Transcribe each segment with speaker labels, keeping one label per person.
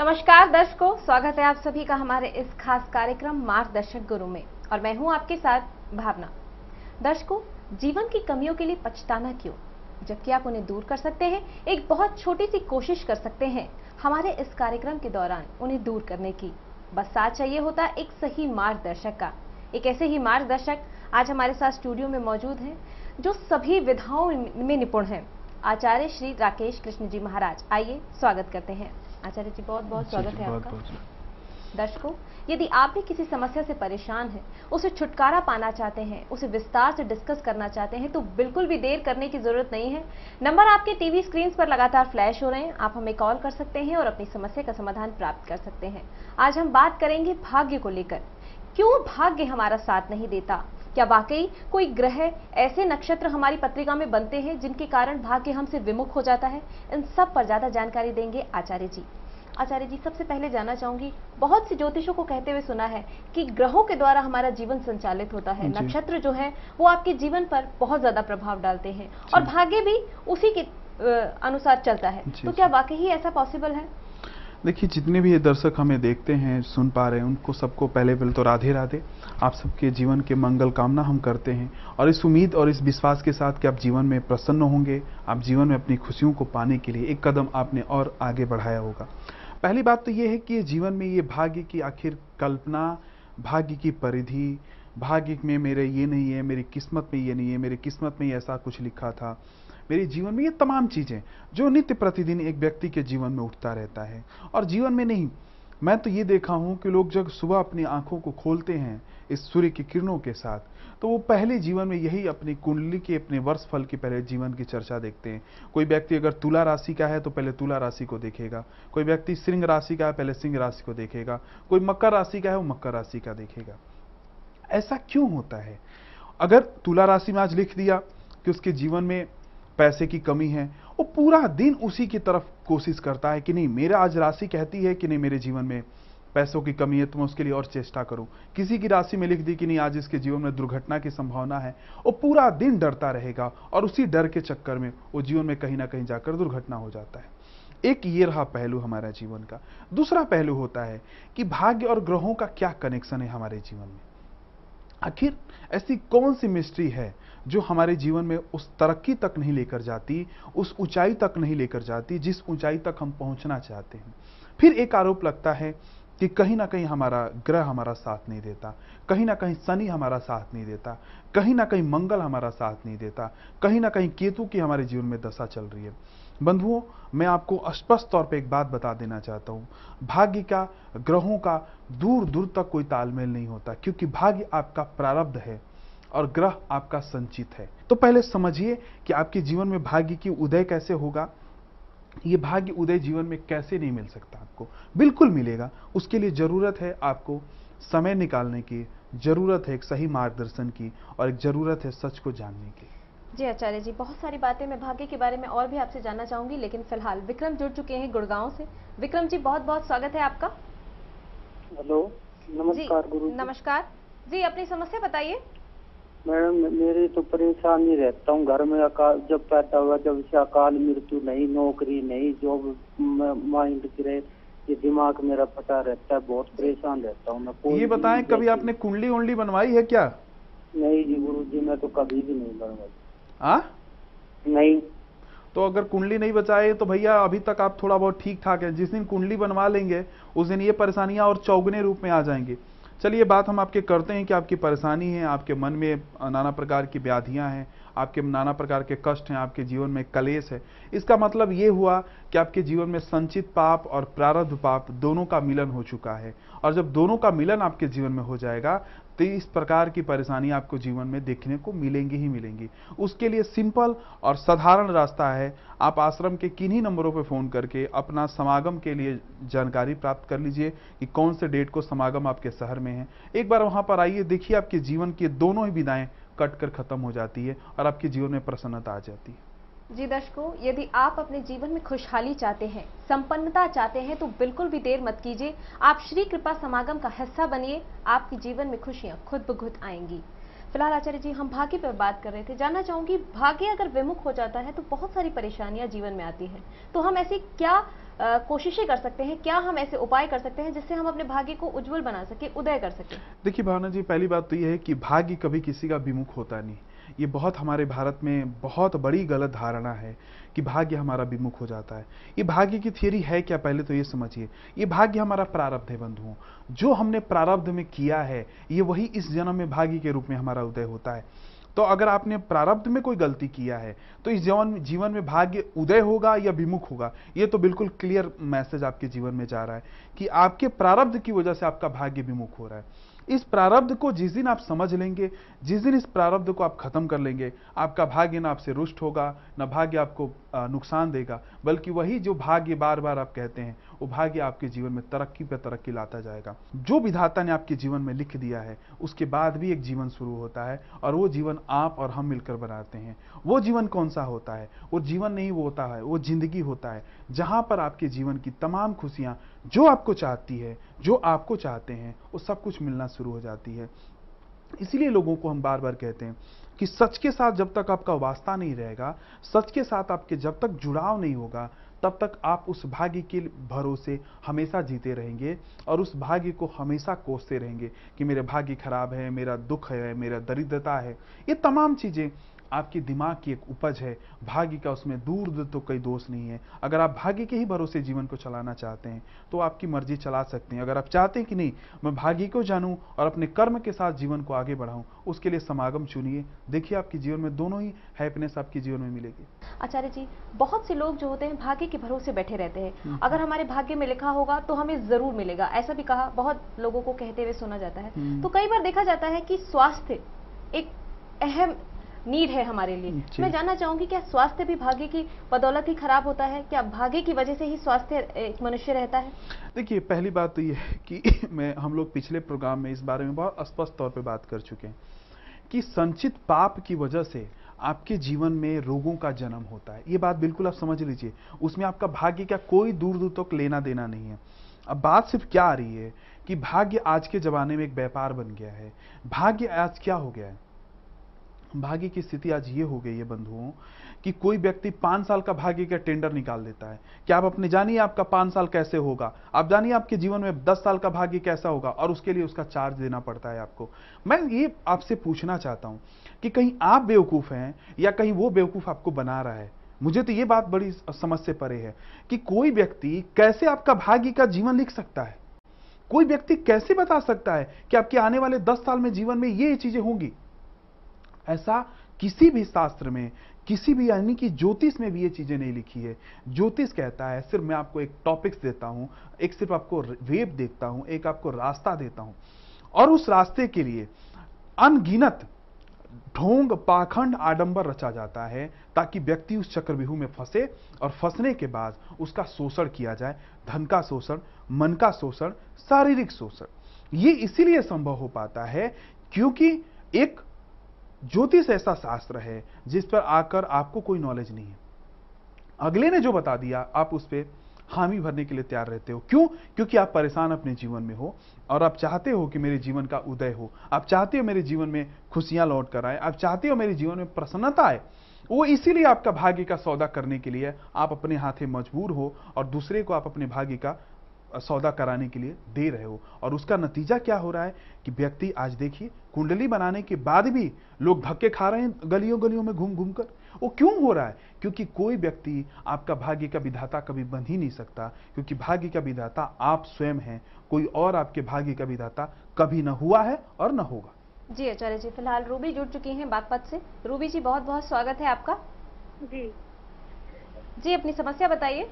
Speaker 1: नमस्कार दर्शकों, स्वागत है आप सभी का हमारे इस खास कार्यक्रम मार्गदर्शक गुरु में, और मैं हूँ आपके साथ भावना। दर्शकों, जीवन की कमियों के लिए पछताना क्यों? जबकि आप उन्हें दूर कर सकते हैं, एक बहुत छोटी सी कोशिश कर सकते हैं, हमारे इस कार्यक्रम के दौरान उन्हें दूर करने की। बस साथ चाहिए होता एक सही मार्गदर्शक का। एक ऐसे ही मार्गदर्शक आज हमारे साथ स्टूडियो में मौजूद हैं, जो सभी विधाओं में निपुण हैं। आचार्य श्री राकेश कृष्ण जी महाराज, आइए स्वागत करते हैं। आचार्य जी बहुत बहुत स्वागत है आपका। दर्शकों यदि आप भी किसी समस्या से परेशान हैं उसे छुटकारा पाना चाहते हैं उसे विस्तार से डिस्कस करना चाहते हैं तो बिल्कुल भी देर करने की ज़रूरत नहीं है। नंबर आपके टीवी स्क्रीन पर लगातार फ्लैश हो रहे हैं। आप हमें कॉल कर सकते हैं और अपनी समस्या का समाधान प्राप्त कर सकते हैं। आज हम बात करेंगे भाग्य को लेकर। क्यों भाग्य हमारा साथ नहीं देता? क्या वाकई कोई ग्रह ऐसे नक्षत्र हमारी पत्रिका में बनते हैं जिनके कारण भाग्य हमसे विमुख हो जाता है? इन सब पर ज़्यादा जानकारी देंगे आचार्य जी। आचार्य जी सबसे पहले जानना चाहूँगी बहुत सी ज्योतिषों को कहते हुए सुना है कि ग्रहों के द्वारा हमारा जीवन संचालित होता है। नक्षत्र जो है वो आपके जीवन पर बहुत ज़्यादा प्रभाव डालते हैं। और भाग्य भी उसी के अनुसार चलता है। तो क्या वाकई ही ऐसा पॉसिबल है?
Speaker 2: देखिए, जितने भी ये दर्शक हमें देखते हैं, सुन पा रहे हैं, उनको सबको पहले पहले तो राधे राधे। आप सबके जीवन के मंगल कामना हम करते हैं और इस उम्मीद और इस विश्वास के साथ कि आप जीवन में प्रसन्न होंगे, आप जीवन में अपनी खुशियों को पाने के लिए एक कदम आपने और आगे बढ़ाया होगा। पहली बात तो ये है कि जीवन में ये भाग्य की आखिर कल्पना, भाग्य की परिधि, भाग्य में मेरे ये नहीं है, मेरी किस्मत में ये नहीं है, मेरी किस्मत में ऐसा कुछ लिखा था। मेरे जीवन में ये तमाम चीज़ें जो नित्य प्रतिदिन एक व्यक्ति के जीवन में उठता रहता है। और जीवन में नहीं, मैं तो ये देखा हूँ कि लोग जब सुबह अपनी आँखों को खोलते हैं इस सूर्य की किरणों के साथ तो वो पहले जीवन में यही अपनी कुंडली के, अपने वर्ष फल के पहले जीवन की चर्चा देखते हैं। कोई व्यक्ति अगर तुला राशि का है तो पहले तुला राशि को देखेगा। कोई व्यक्ति सिंह राशि का है, पहले सिंह राशि को देखेगा। कोई मकर राशि का है, वो मकर राशि का देखेगा। ऐसा क्यों होता है? अगर तुला राशि में आज लिख दिया कि उसके जीवन में पैसे की कमी है, वो पूरा दिन उसी की तरफ़ कोशिश करता है कि नहीं, मेरा आज राशि कहती है कि नहीं मेरे जीवन में पैसों की कमी है तो मैं उसके लिए और चेष्टा करूँ। किसी की राशि में लिख दी कि नहीं, आज इसके जीवन में दुर्घटना की संभावना है, वो पूरा दिन डरता रहेगा और उसी डर के चक्कर में वो जीवन में कहीं ना कहीं जाकर दुर्घटना हो जाता है। एक ये रहा पहलू हमारा जीवन का। दूसरा पहलू होता है कि भाग्य और ग्रहों का क्या कनेक्शन है हमारे जीवन में? आखिर ऐसी कौन सी मिस्ट्री है जो हमारे जीवन में उस तरक्की तक नहीं लेकर जाती, उस ऊंचाई तक नहीं लेकर जाती, जिस ऊंचाई तक हम पहुँचना चाहते हैं। फिर एक आरोप लगता है कि कहीं ना कहीं हमारा ग्रह हमारा साथ नहीं देता, कहीं ना कहीं शनि हमारा साथ नहीं देता, कहीं ना कहीं मंगल हमारा साथ नहीं देता, कहीं ना कहीं केतु की हमारे जीवन में दशा चल रही है। बंधुओं, मैं आपको स्पष्ट तौर पे एक बात बता देना चाहता हूँ। भाग्य का, ग्रहों का दूर दूर तक कोई तालमेल नहीं होता, क्योंकि भाग्य आपका प्रारब्ध है। और ग्रह आपका संचित है। तो पहले समझिए कि आपके जीवन में भाग्य की उदय कैसे होगा। ये भाग्य उदय जीवन में कैसे नहीं मिल सकता आपको? बिल्कुल मिलेगा। उसके लिए ज़रूरत है आपको समय निकालने की ज़रूरत है एक सही मार्गदर्शन की और एक ज़रूरत है सच को जानने की।
Speaker 1: जी आचार्य जी बहुत सारी बातें मैं भाग्य के बारे में और भी आपसे जानना चाहूँगी लेकिन फ़िलहाल विक्रम जुड़ चुके हैं गुड़गांव से। विक्रम जी बहुत बहुत स्वागत है आपका।
Speaker 3: हेलो नमस्कार जी, गुरु
Speaker 1: नमस्कार। जी अपनी समस्या बताइए।
Speaker 3: मैडम मेरी तो परेशानी रहता हूँ। घर में अकाल जब पैदा हुआ जब से अकाल मृत्यु नहीं नौकरी नहीं जॉब माइंड गिरे ये दिमाग मेरा पता रहता है बहुत परेशान रहता हूँ। मैं
Speaker 2: ये बताएँ कभी आपने कुंडली उंडली बनवाई है क्या?
Speaker 3: नहीं जी गुरु जी मैं तो कभी भी नहीं बनवाई।
Speaker 2: आ?
Speaker 3: नहीं।
Speaker 2: तो अगर कुंडली नहीं बचाए तो भैया अभी तक आप थोड़ा बहुत ठीक ठाक है। जिस दिन कुंडली बनवा लेंगे उस दिन ये परेशानियाँ और चौगने रूप में आ जाएँगी। चलिए, बात हम आपके करते हैं कि आपकी परेशानी है, आपके मन में नाना प्रकार की व्याधियाँ हैं, आपके नाना प्रकार के कष्ट हैं, आपके जीवन में कलेश है। इसका मतलब ये हुआ कि आपके जीवन में संचित पाप और प्रारब्ध पाप दोनों का मिलन हो चुका है। और जब दोनों का मिलन आपके जीवन में हो जाएगा तो इस प्रकार की परेशानी आपको जीवन में देखने को मिलेंगी ही मिलेंगी। उसके लिए सिंपल और साधारण रास्ता है, आप आश्रम के किन्हीं नंबरों पर फ़ोन करके अपना समागम के लिए जानकारी प्राप्त कर लीजिए कि कौन से डेट को समागम आपके शहर में है। एक बार वहाँ पर आइए, देखिए आपके जीवन की दोनों ही विदाएँ कट कर खत्म हो जाती है और आपके जीवन में प्रसन्नता आ जाती है।
Speaker 1: जी दर्शकों, यदि आप अपने जीवन में खुशहाली चाहते हैं, संपन्नता चाहते हैं तो बिल्कुल भी देर मत कीजिए। आप श्री कृपा समागम का हिस्सा बनिए, आपके जीवन में खुशियाँ खुद ब खुद आएँगी। फ़िलहाल आचार्य जी, हम भाग्य पर बात कर रहे थे। जानना चाहूँगी, भाग्य अगर विमुख हो जाता है तो बहुत सारी परेशानियाँ जीवन में आती हैं। तो हम ऐसी क्या कोशिशें कर सकते हैं? क्या हम ऐसे उपाय कर सकते हैं जिससे हम अपने भाग्य को उज्जवल बना सके, उदय कर सके?
Speaker 2: देखिए भावना जी, पहली बात तो ये है कि भाग्य कभी किसी का विमुख होता नहीं। ये बहुत हमारे भारत में बहुत बड़ी गलत धारणा है कि भाग्य हमारा विमुख हो जाता है। ये भाग्य की थियरी है क्या? पहले तो ये समझिए। ये भाग्य हमारा प्रारब्ध है बंधुओं जो हमने प्रारब्ध में किया है, ये वही इस जन्म में भाग्य के रूप में हमारा उदय होता है। तो अगर आपने प्रारब्ध में कोई गलती किया है तो इस जीवन जीवन में भाग्य उदय होगा या विमुख होगा? ये तो बिल्कुल क्लियर मैसेज आपके जीवन में जा रहा है कि आपके प्रारब्ध की वजह से आपका भाग्य विमुख हो रहा है। इस प्रारब्ध को जिस दिन आप समझ लेंगे, जिस दिन इस प्रारब्ध को आप खत्म कर लेंगे, आपका भाग्य ना आपसे रुष्ट होगा, ना भाग्य आपको नुकसान देगा, बल्कि वही जो भाग्य बार बार आप कहते हैं वो भाग्य आपके जीवन में तरक्की पर तरक्की लाता जाएगा। जो विधाता ने आपके जीवन में लिख दिया है, उसके बाद भी एक जीवन शुरू होता है और वो जीवन आप और हम मिलकर बनाते हैं। वो जीवन कौन सा होता है? वो जीवन नहीं वो होता है, वो ज़िंदगी होता है, जहाँ पर आपके जीवन की तमाम खुशियाँ जो आपको चाहती है, जो आपको चाहते हैं, वो सब कुछ मिलना शुरू हो जाती है। इसीलिए लोगों को हम बार बार कहते हैं कि सच के साथ जब तक आपका वास्ता नहीं रहेगा, सच के साथ आपके जब तक जुड़ाव नहीं होगा तब तक आप उस भाग्य के भरोसे हमेशा जीते रहेंगे और उस भाग्य को हमेशा कोसते रहेंगे कि मेरे भाग्य खराब है, मेरा दुख है, मेरा दरिद्रता है। ये तमाम चीज़ें आपके दिमाग की एक उपज है भाग्य का उसमें दूर दूर तो कोई दोष नहीं है। अगर आप भाग्य के ही भरोसे जीवन को चलाना चाहते हैं तो आपकी मर्ज़ी चला सकते हैं। अगर आप चाहते हैं कि नहीं मैं भाग्य को जानूं और अपने कर्म के साथ जीवन को आगे बढ़ाऊं उसके लिए समागम चुनिए। देखिए आपके जीवन में दोनों ही हैप्पीनेस आपके जीवन में मिलेगी।
Speaker 1: आचार्य जी बहुत से लोग जो होते हैं भाग्य के भरोसे बैठे रहते हैं।
Speaker 2: हम्म।
Speaker 1: अगर हमारे भाग्य में लिखा होगा तो हमें ज़रूर मिलेगा। ऐसा भी कहा बहुत लोगों को कहते हुए सुना जाता है।
Speaker 2: हम्म।
Speaker 1: तो कई बार देखा जाता है कि स्वास्थ्य एक अहम नीड है हमारे लिए। मैं जानना चाहूँगी क्या स्वास्थ्य भी भाग्य की बदौलत ही खराब होता है? क्या भाग्य की वजह से ही स्वास्थ्य एक मनुष्य रहता है?
Speaker 2: देखिए पहली बात तो ये है कि मैं हम लोग पिछले प्रोग्राम में इस बारे में बहुत स्पष्ट तौर पे बात कर चुके हैं कि संचित पाप की वजह से आपके जीवन में रोगों का जन्म होता है। ये बात बिल्कुल आप समझ लीजिए। उसमें आपका भाग्य का कोई दूर दूर तक लेना देना नहीं है। अब बात सिर्फ़ क्या आ रही है कि भाग्य आज के जमाने में एक व्यापार बन गया है। भाग्य आज क्या हो गया है? भाग्य की स्थिति आज ये हो गई है बंधुओं कि कोई व्यक्ति पाँच साल का भाग्य का टेंडर निकाल देता है। क्या आप अपने जानिए आपका पाँच साल कैसे होगा? आप जानिए आपके जीवन में दस साल का भाग्य कैसा होगा और उसके लिए उसका चार्ज देना पड़ता है आपको। मैं ये आपसे पूछना चाहता हूँ कि कहीं आप बेवकूफ़ हैं या कहीं वो बेवकूफ़ आपको बना रहा है? मुझे तो ये बात बड़ी समझ से परे है कि कोई व्यक्ति कैसे आपका भाग्य का जीवन लिख सकता है? कोई व्यक्ति कैसे बता सकता है कि आपके आने वाले दस साल में जीवन में ये चीज़ें होंगी? ऐसा किसी भी शास्त्र में, किसी भी, यानी कि ज्योतिष में भी ये चीज़ें नहीं लिखी है। ज्योतिष कहता है, सिर्फ़ मैं आपको एक टॉपिक्स देता हूँ, एक सिर्फ़ आपको वेब देखता हूँ, एक आपको रास्ता देता हूँ। और उस रास्ते के लिए अनगिनत ढोंग, पाखंड, आडंबर रचा जाता है, ताकि व्यक्ति उस चक्रव्यूह में फंसे और फंसने के बाद उसका शोषण किया जाए, धन का शोषण, मन का शोषण, शारीरिक शोषण। ये इसीलिए संभव हो पाता है, क्योंकि एक ज्योतिष ऐसा शास्त्र है जिस पर आकर आपको कोई नॉलेज नहीं है। अगले ने जो बता दिया, आप उस पर हामी भरने के लिए तैयार रहते हो। क्यों? क्योंकि आप परेशान अपने जीवन में हो और आप चाहते हो कि मेरे जीवन का उदय हो। आप चाहते हो मेरे जीवन में खुशियाँ लौट कर आए। आप चाहते हो मेरे जीवन में प्रसन्नता आए। वो इसीलिए आपका भाग्य का सौदा करने के लिए आप अपने हाथे मजबूर हो और दूसरे को आप अपने भाग्य का सौदा कराने के लिए दे रहे हो। और उसका नतीजा क्या हो रहा है कि व्यक्ति आज देखिए कुंडली बनाने के बाद भी लोग धक्के खा रहे हैं गलियों गलियों में घूम घूम कर। वो क्यों हो रहा है? क्योंकि कोई व्यक्ति आपका भाग्य का विधाता कभी बन ही नहीं सकता। क्योंकि भाग्य का विधाता आप स्वयं हैं। कोई और आपके भाग्य का विधाता कभी न हुआ है और न होगा।
Speaker 1: जी आचार्य जी फ़िलहाल रूबी जुड़ चुकी हैं बागपत से। रूबी जी बहुत बहुत स्वागत है आपका।
Speaker 4: जी।
Speaker 1: जी अपनी समस्या बताइए।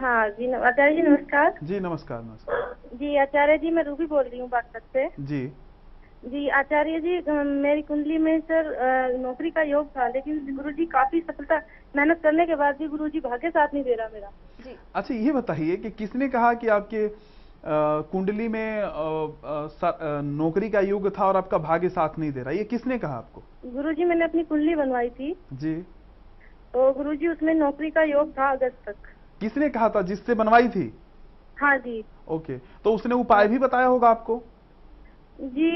Speaker 4: हाँ जी आचार्य जी नमस्कार।
Speaker 2: जी नमस्कार नमस्कार।
Speaker 4: जी आचार्य जी मैं रूबी बोल रही हूँ बागपत से।
Speaker 2: जी।
Speaker 4: जी आचार्य जी मेरी कुंडली में सर नौकरी का योग था लेकिन गुरु जी काफ़ी सफलता मेहनत करने के बाद भी गुरु जी भाग्य साथ नहीं दे रहा मेरा।
Speaker 1: जी।
Speaker 2: अच्छा ये बताइए कि किसने कहा कि आपके कुंडली में अ, स- नौकरी का योग था और आपका भाग्य साथ नहीं दे रहा? ये किसने कहा आपको?
Speaker 4: गुरु जी मैंने अपनी कुंडली बनवाई थी।
Speaker 2: जी।
Speaker 4: तो गुरु जी उसमें नौकरी का योग था अगस्त तक।
Speaker 2: किसने कहा था? जिससे बनवाई थी?
Speaker 4: हाँ जी।
Speaker 2: ओके तो उसने उपाय भी बताया होगा आपको?
Speaker 4: जी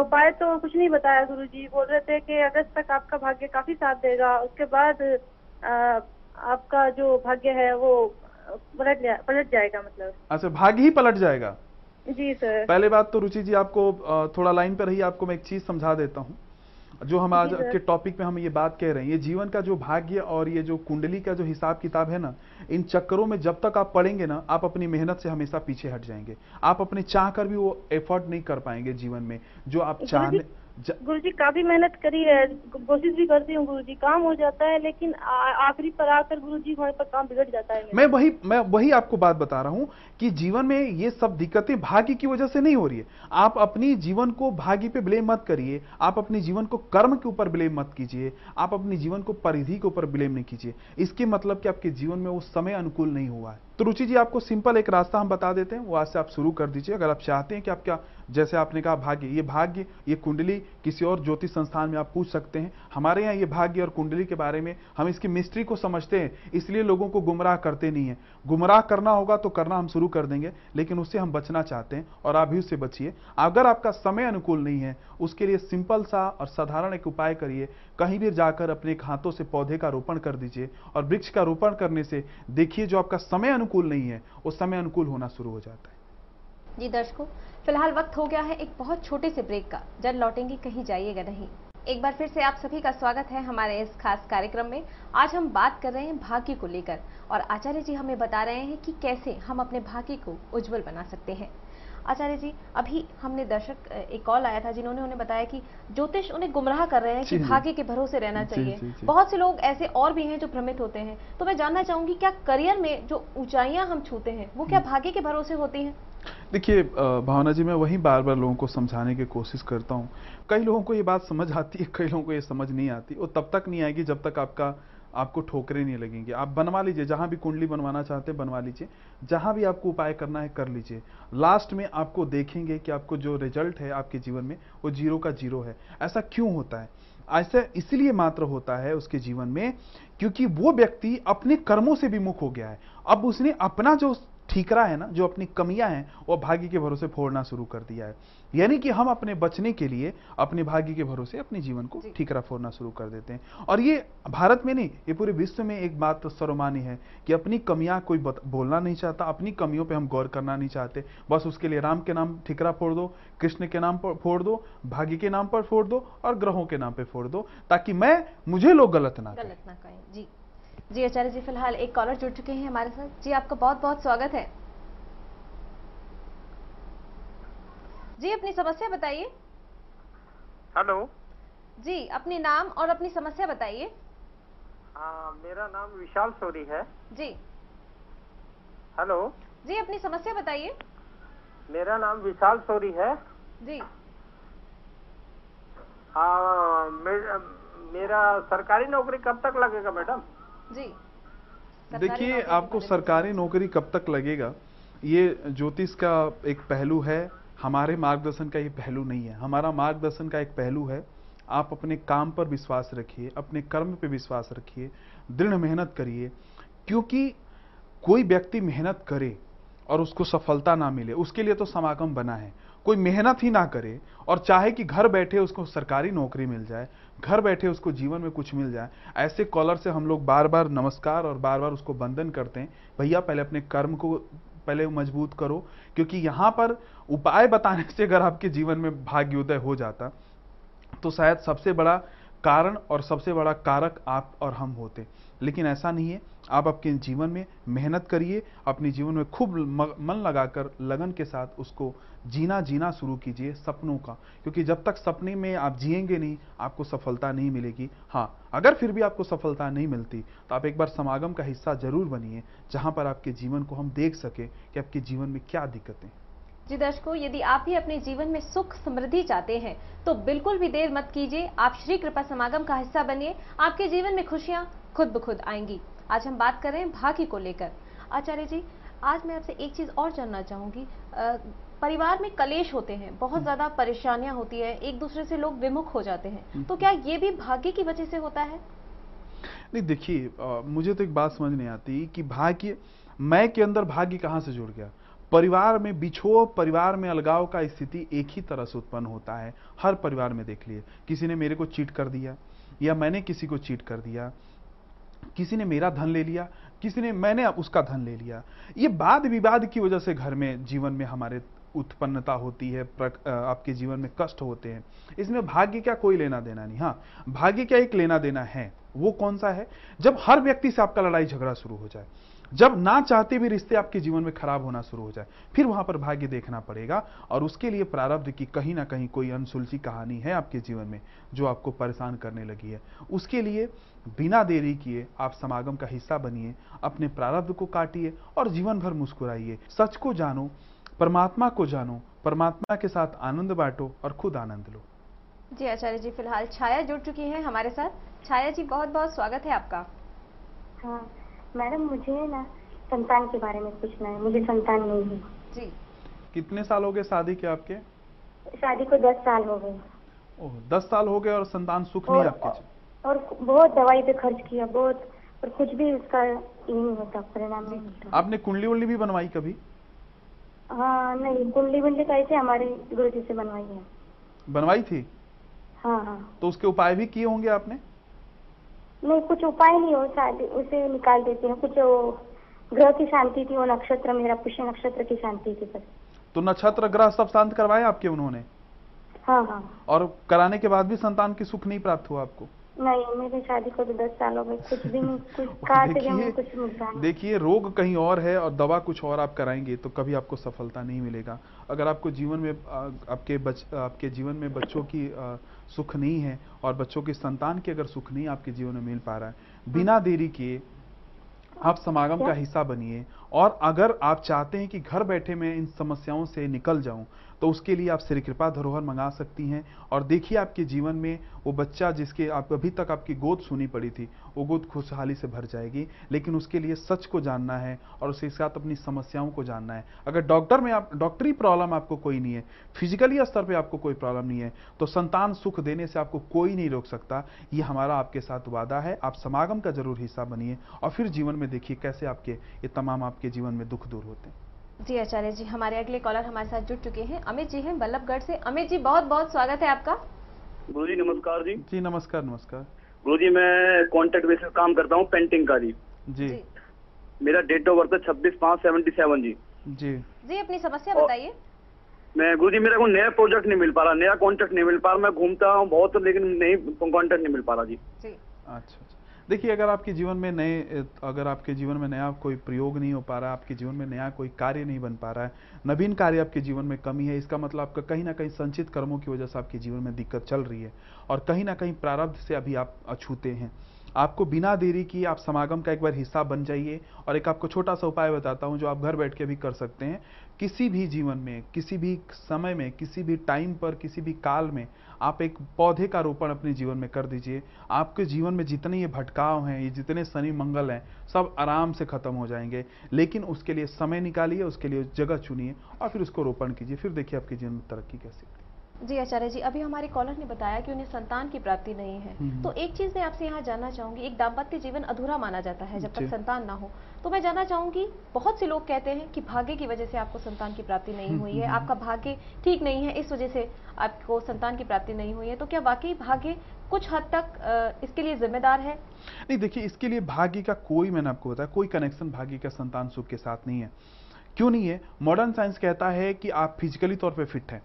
Speaker 4: उपाय तो कुछ नहीं बताया गुरु जी बोल रहे थे कि अगस्त तक आपका भाग्य काफ़ी साथ देगा। उसके बाद अ, आपका जो भाग्य है वो पलट जा, पलट जाएगा मतलब।
Speaker 2: अच्छा भाग्य ही पलट जाएगा?
Speaker 4: जी सर।
Speaker 2: पहले बात तो रुचि जी आपको थोड़ा लाइन पर रही आपको मैं एक चीज़ समझा देता हूँ। जो हम आज के टॉपिक में हम ये बात कह रहे हैं ये जीवन का जो भाग्य और ये जो कुंडली का जो हिसाब किताब है ना इन चक्करों में जब तक आप पढ़ेंगे ना आप अपनी मेहनत से हमेशा पीछे हट जाएँगे। आप अपने चाह कर भी वो एफर्ट नहीं कर पाएँगे जीवन में जो आप चाहने
Speaker 4: गुरु जी काफ़ी मेहनत करी है। कोशिश भी करती हूँ गुरु जी काम हो जाता है लेकिन आखिरी पर आकर गुरु जी वहाँ पर काम बिगड़ जाता है
Speaker 2: मैं वही मैं वही आपको बात बता रहा हूँ कि जीवन में ये सब दिक्कतें भाग्य की वजह से नहीं हो रही है। आप अपनी जीवन को भाग्य पे ब्लेम मत करिए। आप अपने जीवन को कर्म के ऊपर ब्लेम मत कीजिए। आप अपने जीवन को परिधि के ऊपर ब्लेम नहीं कीजिए। इसके मतलब कि आपके जीवन में वो समय अनुकूल नहीं हुआ है। तो रुचि जी, आपको सिंपल एक रास्ता हम बता देते हैं, वो आज से आप शुरू कर दीजिए। अगर आप चाहते हैं कि आपका, जैसे आपने कहा भाग्य, ये भाग्य, ये कुंडली किसी और ज्योतिष संस्थान में आप पूछ सकते हैं। हमारे यहाँ ये भाग्य और कुंडली के बारे में हम इसकी मिस्ट्री को समझते हैं, इसलिए लोगों को गुमराह करते नहीं है। गुमराह करना होगा तो करना हम शुरू कर देंगे, लेकिन उससे हम बचना चाहते हैं और आप भी उससे बचिए। अगर आपका समय अनुकूल नहीं है, उसके लिए सिंपल सा और साधारण एक उपाय करिए। कहीं भी जाकर अपने हाथों से पौधे का रोपण कर दीजिए और वृक्ष का रोपण करने से देखिए जो आपका समय अनुकूल नहीं है, उस समय अनुकूल होना शुरू हो जाता है।
Speaker 1: जी दर्शकों, फ़िलहाल वक्त हो गया है एक बहुत छोटे से ब्रेक का। जब लौटेंगे, कहीं जाइएगा नहीं। एक बार फिर से आप सभी का स्वागत है हमारे इस खास कार्यक्रम में। आज हम बात कर रहे हैं भाग्य को लेकर और आचार्य जी हमें बता रहे हैं कि कैसे हम अपने भाग्य को उज्जवल बना सकते हैं। आचार्य जी अभी हमने दर्शक एक कॉल आया था जिन्होंने उन्हें बताया कि ज्योतिष उन्हें गुमराह कर रहे हैं कि
Speaker 2: जी, जी।
Speaker 1: भाग्य के भरोसे रहना चाहिए।
Speaker 2: जी, जी।
Speaker 1: बहुत से लोग ऐसे और भी हैं जो भ्रमित होते हैं। तो मैं जानना चाहूँगी क्या करियर में जो ऊंचाइयाँ हम छूते हैं वो क्या भाग्य के भरोसे होती हैं?
Speaker 2: देखिए भावना जी मैं वही बार बार लोगों को समझाने की कोशिश करता हूँ। कई लोगों को ये बात समझ आती है कई लोगों को ये समझ नहीं आती। वो तब तक नहीं आएगी जब तक आपका आपको ठोकरें नहीं लगेंगी। आप बनवा लीजिए, जहाँ भी कुंडली बनवाना चाहते हैं, बनवा लीजिए। जहाँ भी आपको उपाय करना है, कर लीजिए। लास्ट में आपको देखेंगे कि आपको जो रिज़ल्ट है आपके जीवन में, वो ज़ीरो का ज़ीरो है। ऐसा क्यों होता है? ऐसा इसलिए मात्र होता है उसके जीवन में, क्योंकि वो व्यक्ति अपने कर्मों से विमुख हो गया है। अब उसने अपना जो ठीकरा है ना जो अपनी कमियाँ हैं वो भाग्य के भरोसे फोड़ना शुरू कर दिया है। यानी कि हम अपने बचने के लिए अपने भाग्य के भरोसे अपने जीवन को ठीकरा फोड़ना शुरू कर देते हैं। और ये भारत में नहीं ये पूरे विश्व में एक बात सर्वमान्य है कि अपनी कमियाँ कोई बोलना नहीं चाहता अपनी कमियों पर हम गौर करना नहीं चाहते। बस उसके लिए राम के नाम ठीकरा फोड़ दो कृष्ण के नाम पर फोड़ दो भाग्य के नाम पर फोड़ दो और ग्रहों के नाम पर फोड़ दो ताकि मैं मुझे लोग गलत ना
Speaker 1: गलत ना कहें जी। जी आचार्य जी फ़िलहाल एक कॉलर जुड़ चुके हैं हमारे साथ। जी आपका बहुत बहुत स्वागत है। जी अपनी समस्या बताइए।
Speaker 5: हेलो
Speaker 1: जी अपनी नाम और अपनी समस्या बताइए।
Speaker 5: हाँ मेरा नाम विशाल सोरी है।
Speaker 1: जी।
Speaker 5: हेलो
Speaker 1: जी अपनी समस्या बताइए।
Speaker 5: मेरा नाम विशाल सोरी है।
Speaker 1: जी।
Speaker 5: हाँ मे, मेरा सरकारी नौकरी कब तक लगेगा मैडम?
Speaker 1: जी।
Speaker 2: देखिए आपको सरकारी नौकरी कब तक लगेगा? ये ज्योतिष का एक पहलू है। हमारे मार्गदर्शन का ये पहलू नहीं है। हमारा मार्गदर्शन का एक पहलू है आप अपने काम पर विश्वास रखिए अपने कर्म पर विश्वास रखिए दृढ़ मेहनत करिए क्योंकि कोई व्यक्ति मेहनत करे और उसको सफलता ना मिले उसके लिए तो समागम बना है। कोई मेहनत ही ना करे और चाहे कि घर बैठे उसको सरकारी नौकरी मिल जाए घर बैठे उसको जीवन में कुछ मिल जाए। ऐसे कॉलर से हम लोग बार बार नमस्कार और बार बार उसको बंधन करते हैं। भैया, पहले अपने कर्म को पहले मज़बूत करो, क्योंकि यहाँ पर उपाय बताने से अगर आपके जीवन में भाग्योदय हो जाता तो शायद सबसे बड़ा कारण और सबसे बड़ा कारक आप और हम होते। लेकिन ऐसा नहीं है। आप आपके जीवन में मेहनत करिए, अपने जीवन में खूब मन लगाकर लगन के साथ उसको जीना जीना शुरू कीजिए सपनों का। क्योंकि जब तक सपने में आप जिएँगे नहीं, आपको सफलता नहीं मिलेगी। हाँ अगर फिर भी आपको सफलता नहीं मिलती तो आप एक बार समागम का हिस्सा ज़रूर बनिए, जहाँ पर आपके जीवन को हम देख सकें कि आपके जीवन में क्या दिक्कतें।
Speaker 1: जी दर्शकों यदि आप भी अपने जीवन में सुख समृद्धि चाहते हैं तो बिल्कुल भी देर मत कीजिए। आप श्री कृपा समागम का हिस्सा बनिए। आपके जीवन में खुशियाँ खुद ब खुद आएँगी। आज हम बात कर रहे हैं भाग्य को लेकर। आचार्य जी आज मैं आपसे एक चीज़ और जानना चाहूँगी। परिवार में कलेश होते हैं बहुत ज़्यादा परेशानियाँ होती है एक दूसरे से लोग विमुख हो जाते हैं। तो क्या ये भी भाग्य की वजह से होता है?
Speaker 2: नहीं देखिए मुझे तो एक बात समझ नहीं आती कि भाग्य मैं के अंदर भाग्य कहाँ से जुड़ गया? परिवार में बिछोह परिवार में अलगाव का स्थिति एक ही तरह से उत्पन्न होता है। हर परिवार में देख लिए। किसी ने मेरे को चीट कर दिया या मैंने किसी को चीट कर दिया, किसी ने मेरा धन ले लिया, किसी ने मैंने उसका धन ले लिया। ये वाद विवाद की वजह से घर में, जीवन में हमारे उत्पन्नता होती है आपके जीवन में कष्ट होते हैं। इसमें भाग्य क्या कोई लेना देना नहीं। हाँ भाग्य क्या एक लेना देना है? वो कौन सा है? जब हर व्यक्ति से आपका लड़ाई झगड़ा शुरू हो जाए जब ना चाहते भी रिश्ते आपके जीवन में खराब होना शुरू हो जाए फिर वहाँ पर भाग्य देखना पड़ेगा और उसके लिए प्रारब्ध की कहीं ना कहीं कोई अनसुलझी कहानी है आपके जीवन में जो आपको परेशान करने लगी है। उसके लिए बिना देरी किए आप समागम का हिस्सा बनिए अपने प्रारब्ध को काटिए और जीवन भर मुस्कुराइए। सच को जानो परमात्मा को जानो परमात्मा के साथ आनंद बांटो और खुद आनंद लो।
Speaker 1: जी आचार्य जी फ़िलहाल छाया जुड़ चुकी हैं हमारे साथ। छाया जी बहुत बहुत स्वागत है आपका।
Speaker 6: हाँ। मैडम मुझे ना संतान के बारे में पूछना है। मुझे संतान नहीं है।
Speaker 1: जी।
Speaker 2: कितने साल हो गए शादी के आपके?
Speaker 6: शादी को दस साल हो गए।
Speaker 2: ओह दस साल हो गए और संतान सुख नहीं
Speaker 6: और,
Speaker 2: आपके
Speaker 6: और बहुत दवाई पे खर्च किया बहुत पर कुछ भी उसका नहीं होता परिणाम नहीं होता।
Speaker 2: आपने कुंडली उंडली भी बनवाई कभी?
Speaker 6: हाँ नहीं कुंडली वुंडली कैसे हमारे गुरु जी से बनवाई है।
Speaker 2: बनवाई थी?
Speaker 6: हाँ हाँ।
Speaker 2: तो उसके उपाय भी किए होंगे आपने?
Speaker 6: नहीं कुछ उपाय नहीं हो शादी उसे निकाल देते हैं। कुछ ग्रह की शांति थी वो नक्षत्र मेरा पुष्य नक्षत्र की शांति थी बस।
Speaker 2: तो नक्षत्र ग्रह सब शांत करवाए आपके उन्होंने?
Speaker 6: हाँ हाँ।
Speaker 2: और कराने के बाद भी संतान की सुख नहीं प्राप्त हुआ आपको?
Speaker 6: नहीं मेरी शादी को तो दस साल हो गए कुछ भी नहीं कुछ
Speaker 2: देखिए
Speaker 6: कुछ
Speaker 2: देखिए रोग कहीं और है और दवा कुछ और आप कराएँगे तो कभी आपको सफलता नहीं मिलेगा। अगर आपको जीवन में आ, आपके बच आपके जीवन में बच्चों की आ, सुख नहीं है और बच्चों के संतान के अगर सुख नहीं आपके जीवन में मिल पा रहा है। बिना देरी किए आप समागम का हिस्सा बनिए और अगर आप चाहते हैं कि घर बैठे मैं इन समस्याओं से निकल जाऊँ तो उसके लिए आप श्री कृपा धरोहर मंगा सकती हैं। और देखिए आपके जीवन में वो बच्चा जिसके आप अभी तक आपकी गोद सुनी पड़ी थी, वो गोद खुशहाली से भर जाएगी, लेकिन उसके लिए सच को जानना है और उसके साथ अपनी समस्याओं को जानना है। अगर डॉक्टर में आप, डॉक्टरी प्रॉब्लम आपको कोई नहीं है, फिजिकली स्तर पर आपको कोई प्रॉब्लम नहीं है तो संतान सुख देने से आपको कोई नहीं रोक सकता। ये हमारा आपके साथ वादा है। आप समागम का ज़रूर हिस्सा बनिए और फिर जीवन में देखिए कैसे आपके ये तमाम आपके जीवन में दुख दूर होते हैं।
Speaker 1: जी आचार्य जी हमारे अगले कॉलर हमारे साथ जुड़ चुके हैं। अमित जी हैं बल्लभगढ़ से। अमित जी बहुत बहुत स्वागत है आपका।
Speaker 7: गुरु जी नमस्कार जी।
Speaker 2: जी नमस्कार नमस्कार।
Speaker 7: गुरु जी मैं कॉन्ट्रैक्ट बेसिस काम करता हूँ पेंटिंग का जी।
Speaker 2: जी।
Speaker 7: मेरा डेट ऑफ़ बर्थ है छब्बीस पाँच सेवेंटी सेवन जी।
Speaker 2: जी।
Speaker 1: जी अपनी समस्या बताइए।
Speaker 7: मैं गुरु जी मेरा कोई नया प्रोजेक्ट नहीं मिल पा रहा नया कॉन्ट्रैक्ट नहीं मिल पा रहा। मैं घूमता हूँ बहुत लेकिन नहीं कॉन्ट्रैक्ट नहीं मिल पा रहा जी।
Speaker 1: जी।
Speaker 2: अच्छा। देखिए, अगर आपके जीवन में नए अगर आपके जीवन में नया कोई प्रयोग नहीं हो पा रहा है आपके जीवन में नया कोई कार्य नहीं बन पा रहा है, नवीन कार्य आपके जीवन में कमी है, इसका मतलब आपका कहीं ना कहीं संचित कर्मों की वजह से आपके जीवन में दिक्कत चल रही है और कहीं ना कहीं प्रारब्ध से अभी आप अछूते हैं। आपको बिना देरी की आप समागम का एक बार हिस्सा बन जाइए और एक आपको छोटा सा उपाय बताता हूँ जो आप घर बैठ के भी कर सकते हैं। किसी भी जीवन में, किसी भी समय में, किसी भी टाइम पर, किसी भी काल में आप एक पौधे का रोपण अपने जीवन में कर दीजिए। आपके जीवन में जितने ये भटकाव हैं, ये जितने शनि मंगल हैं, सब आराम से खत्म हो जाएँगे। लेकिन उसके लिए समय निकालिए, उसके लिए जगह चुनिए और फिर उसको रोपण कीजिए। फिर देखिए आपके जीवन में तरक्की कैसे।
Speaker 1: जी आचार्य जी अभी हमारे कॉलर ने बताया कि उन्हें संतान की प्राप्ति नहीं है।
Speaker 2: हम्म।
Speaker 1: तो एक चीज़ मैं आपसे यहाँ जानना चाहूँगी एक दाम्पत्य जीवन अधूरा माना जाता है जब तक संतान ना हो। तो मैं जानना चाहूँगी बहुत से लोग कहते हैं कि भाग्य की वजह से आपको संतान की प्राप्ति नहीं हुई है
Speaker 2: हम्म।
Speaker 1: आपका भाग्य ठीक नहीं है इस वजह से आपको संतान की प्राप्ति नहीं हुई है। तो क्या वाकई भाग्य कुछ हद तक इसके लिए जिम्मेदार है?
Speaker 2: नहीं देखिए इसके लिए भाग्य का कोई मैंने आपको बताया कोई कनेक्शन भाग्य का संतान सुख के साथ नहीं है। क्यों नहीं है? मॉडर्न साइंस कहता है कि आप फिजिकली तौर पे फिट हैं।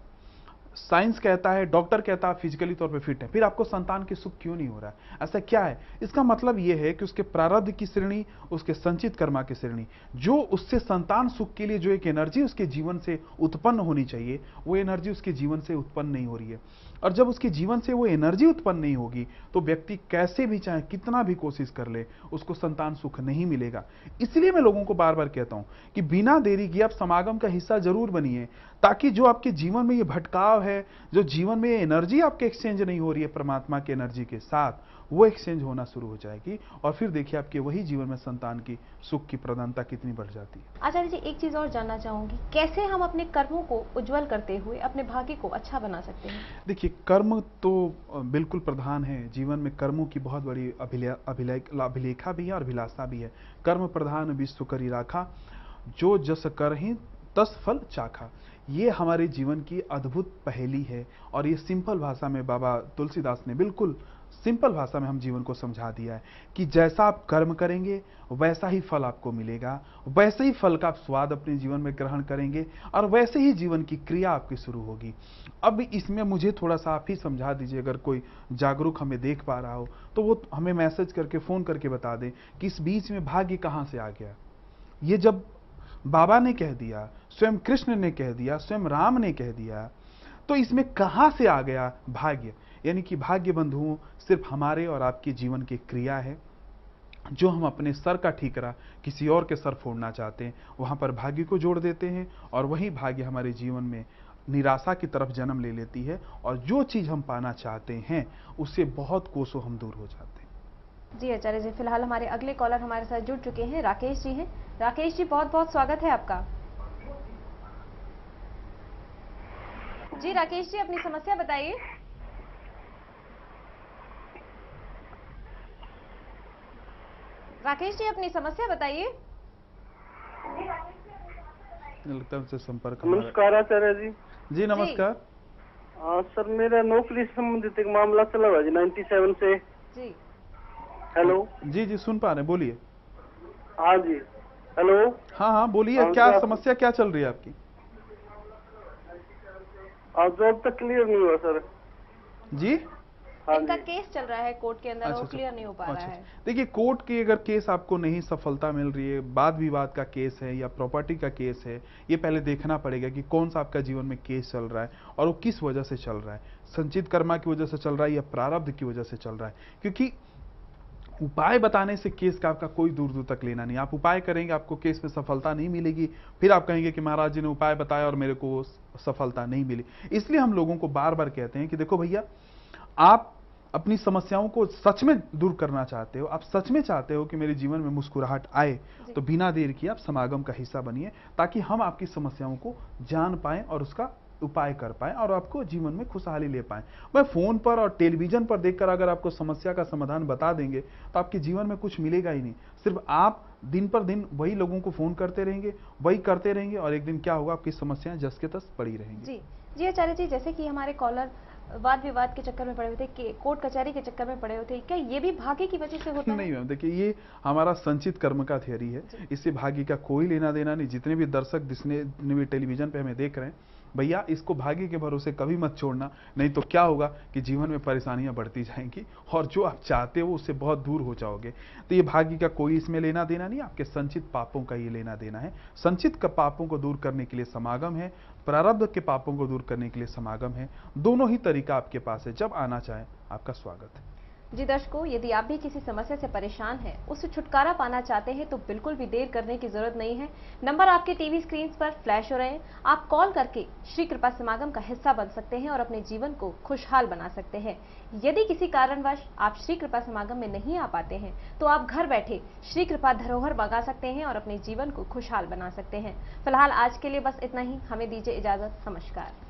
Speaker 2: साइंस कहता है, डॉक्टर कहता है फिजिकली तौर पे फिट है। फिर आपको संतान की सुख क्यों नहीं हो रहा है? ऐसा क्या है? इसका मतलब यह है कि उसके प्रारब्ध की श्रेणी, उसके संचित कर्मा की श्रेणी। जो उससे संतान सुख के लिए जो एक एनर्जी उसके जीवन से उत्पन्न होनी चाहिए, वो एनर्जी उसके जीवन से उत्पन्न नहीं हो रही है। और जब उसके जीवन से वो एनर्जी उत्पन्न नहीं होगी तो व्यक्ति कैसे भी चाहे कितना भी कोशिश कर ले, उसको संतान सुख नहीं मिलेगा। इसलिए मैं लोगों को बार बार कहता हूँ कि बिना देरी किए आप समागम का हिस्सा ज़रूर बनिए। ताकि जो आपके जीवन में ये भटकाव है जो जीवन में ये एनर्जी आपके एक्सचेंज नहीं हो रही है परमात्मा की एनर्जी के साथ वो एक्सचेंज होना शुरू हो जाएगी। और फिर देखिए आपके वही जीवन में संतान की सुख की प्रधानता कितनी बढ़ जाती है।
Speaker 1: आचार्य जी एक चीज़ और जानना चाहूँगी कैसे हम अपने कर्मों को उज्जवल करते हुए अपने भाग्य को अच्छा बना सकते हैं?
Speaker 2: देखिए कर्म तो बिल्कुल प्रधान है। जीवन में कर्मों की बहुत बड़ी अभिले- अभिले- अभिलेखा भी है और अभिलाषा भी है। कर्म प्रधान विश्व करी राखा जो जस कर ही तस फल चाखा। ये हमारे जीवन की अद्भुत पहेली है और ये सिंपल भाषा में बाबा तुलसीदास ने बिल्कुल सिंपल भाषा में हम जीवन को समझा दिया है कि जैसा आप कर्म करेंगे, वैसा ही फल आपको मिलेगा। वैसे ही फल का आप स्वाद अपने जीवन में ग्रहण करेंगे और वैसे ही जीवन की क्रिया आपकी शुरू होगी। अब इसमें मुझे थोड़ा सा आप ही समझा दीजिए, अगर कोई जागरूक हमें देख पा रहा हो तो वो हमें मैसेज करके, फ़ोन करके बता दें कि इस बीच में भाग्य कहाँ से आ गया। ये जब बाबा ने कह दिया, स्वयं कृष्ण ने कह दिया, स्वयं राम ने कह दिया। तो इसमें कहाँ से आ गया भाग्य? यानी कि भाग्य बंधुओं सिर्फ़ हमारे और आपके जीवन की क्रिया है। जो हम अपने सर का ठीकरा किसी और के सर फोड़ना चाहते हैं, वहाँ पर भाग्य को जोड़ देते हैं और वही भाग्य हमारे जीवन में निराशा की तरफ़ जन्म ले लेती है और जो चीज़ हम पाना चाहते हैं, उससे बहुत कोसों हम दूर हो जाते हैं।
Speaker 1: जी आचार्य जी फ़िलहाल हमारे अगले कॉलर हमारे साथ जुड़ चुके हैं। राकेश जी हैं। राकेश जी बहुत बहुत स्वागत है आपका। जी राकेश जी अपनी समस्या बताइए। राकेश जी अपनी समस्या बताइए।
Speaker 2: लगता है संपर्क
Speaker 3: नमस्कार आचार्य जी।
Speaker 2: जी नमस्कार।
Speaker 3: हाँ सर मेरा नौकरी संबंधित एक मामला चला हुआ है जी 97 से।
Speaker 1: जी।
Speaker 3: हेलो।
Speaker 2: जी जी सुन पा रहे हैं बोलिए।
Speaker 3: हाँ जी। हेलो।
Speaker 2: हाँ हाँ बोलिए
Speaker 3: हाँ,
Speaker 2: क्या समस्या क्या चल रही है आपकी?
Speaker 3: आज जॉब तक क्लियर नहीं हुआ सर।
Speaker 2: जी?
Speaker 3: हाँ
Speaker 1: इनका केस चल रहा है कोर्ट के अंदर
Speaker 2: अच्छा,
Speaker 1: वो
Speaker 2: अच्छा।
Speaker 1: क्लियर नहीं हो पा
Speaker 2: अच्छा, रहा
Speaker 1: है।
Speaker 2: अच्छा। देखिए कोर्ट की अगर केस आपको नहीं सफलता मिल रही है वाद विवाद का केस है या प्रॉपर्टी का केस है ये पहले देखना पड़ेगा कि कौन सा आपका जीवन में केस चल रहा है और वो किस वजह से चल रहा है। संचित कर्मा की वजह से चल रहा है या प्रारब्ध की वजह से चल रहा है? क्योंकि उपाय बताने से केस का आपका कोई दूर दूर तक लेना नहीं। आप उपाय करेंगे आपको केस में सफलता नहीं मिलेगी। फिर आप कहेंगे कि महाराज जी ने उपाय बताया और मेरे को सफलता नहीं मिली। इसलिए हम लोगों को बार बार कहते हैं कि देखो भैया आप अपनी समस्याओं को सच में दूर करना चाहते हो। आप सच में चाहते हो कि मेरे जीवन में मुस्कुराहट आए। तो बिना देर किए आप समागम का हिस्सा बनिए ताकि हम आपकी समस्याओं को जान पाएँ और उसका उपाय कर पाए और आपको जीवन में खुशहाली ले पाए। वह फ़ोन पर और टेलीविज़न पर देखकर अगर आपको समस्या का समाधान बता देंगे तो आपके जीवन में कुछ मिलेगा ही नहीं। सिर्फ़ आप दिन पर दिन वही लोगों को फ़ोन करते रहेंगे वही करते रहेंगे और एक दिन क्या होगा आपकी समस्याएँ जस के तस पड़ी रहेंगी।
Speaker 1: जी। जी आचार्य जी जैसे कि हमारे कॉलर वाद विवाद के चक्कर में पड़े हुए थे कोर्ट कचहरी के चक्कर में पड़े हुए थे क्या ये भी भाग्य की वजह से होता
Speaker 2: नहीं मैम देखिए ये हमारा संचित कर्म का थियरी है। इससे भाग्य का कोई लेना देना नहीं। जितने भी दर्शक जिसने भी टेलीविज़न पे हमें देख रहे हैं भैया, इसको भाग्य के भरोसे कभी मत छोड़ना। नहीं तो क्या होगा कि जीवन में परेशानियाँ बढ़ती जाएँगी और जो आप चाहते हो, उससे बहुत दूर हो जाओगे। तो ये भाग्य का कोई इसमें लेना देना नहीं, आपके संचित पापों का ये लेना देना है। संचित का पापों को दूर करने के लिए समागम है, प्रारब्ध के पापों को दूर करने के लिए समागम है। दोनों ही तरीका आपके पास है, जब आना चाहे, आपका स्वागत है।
Speaker 1: जी दर्शकों, यदि आप भी किसी समस्या से परेशान हैं, उससे छुटकारा पाना चाहते हैं तो बिल्कुल भी देर करने की ज़रूरत नहीं है। नंबर आपके टीवी स्क्रीन पर फ्लैश हो रहे हैं। आप कॉल करके श्री कृपा समागम का हिस्सा बन सकते हैं और अपने जीवन को खुशहाल बना सकते हैं। यदि किसी कारणवश आप श्री कृपा समागम में नहीं आ पाते हैं तो आप घर बैठे श्री कृपा धरोहर मंगा सकते हैं और अपने जीवन को खुशहाल बना सकते हैं। फ़िलहाल आज के लिए बस इतना ही। हमें दीजिए इजाज़त। नमस्कार।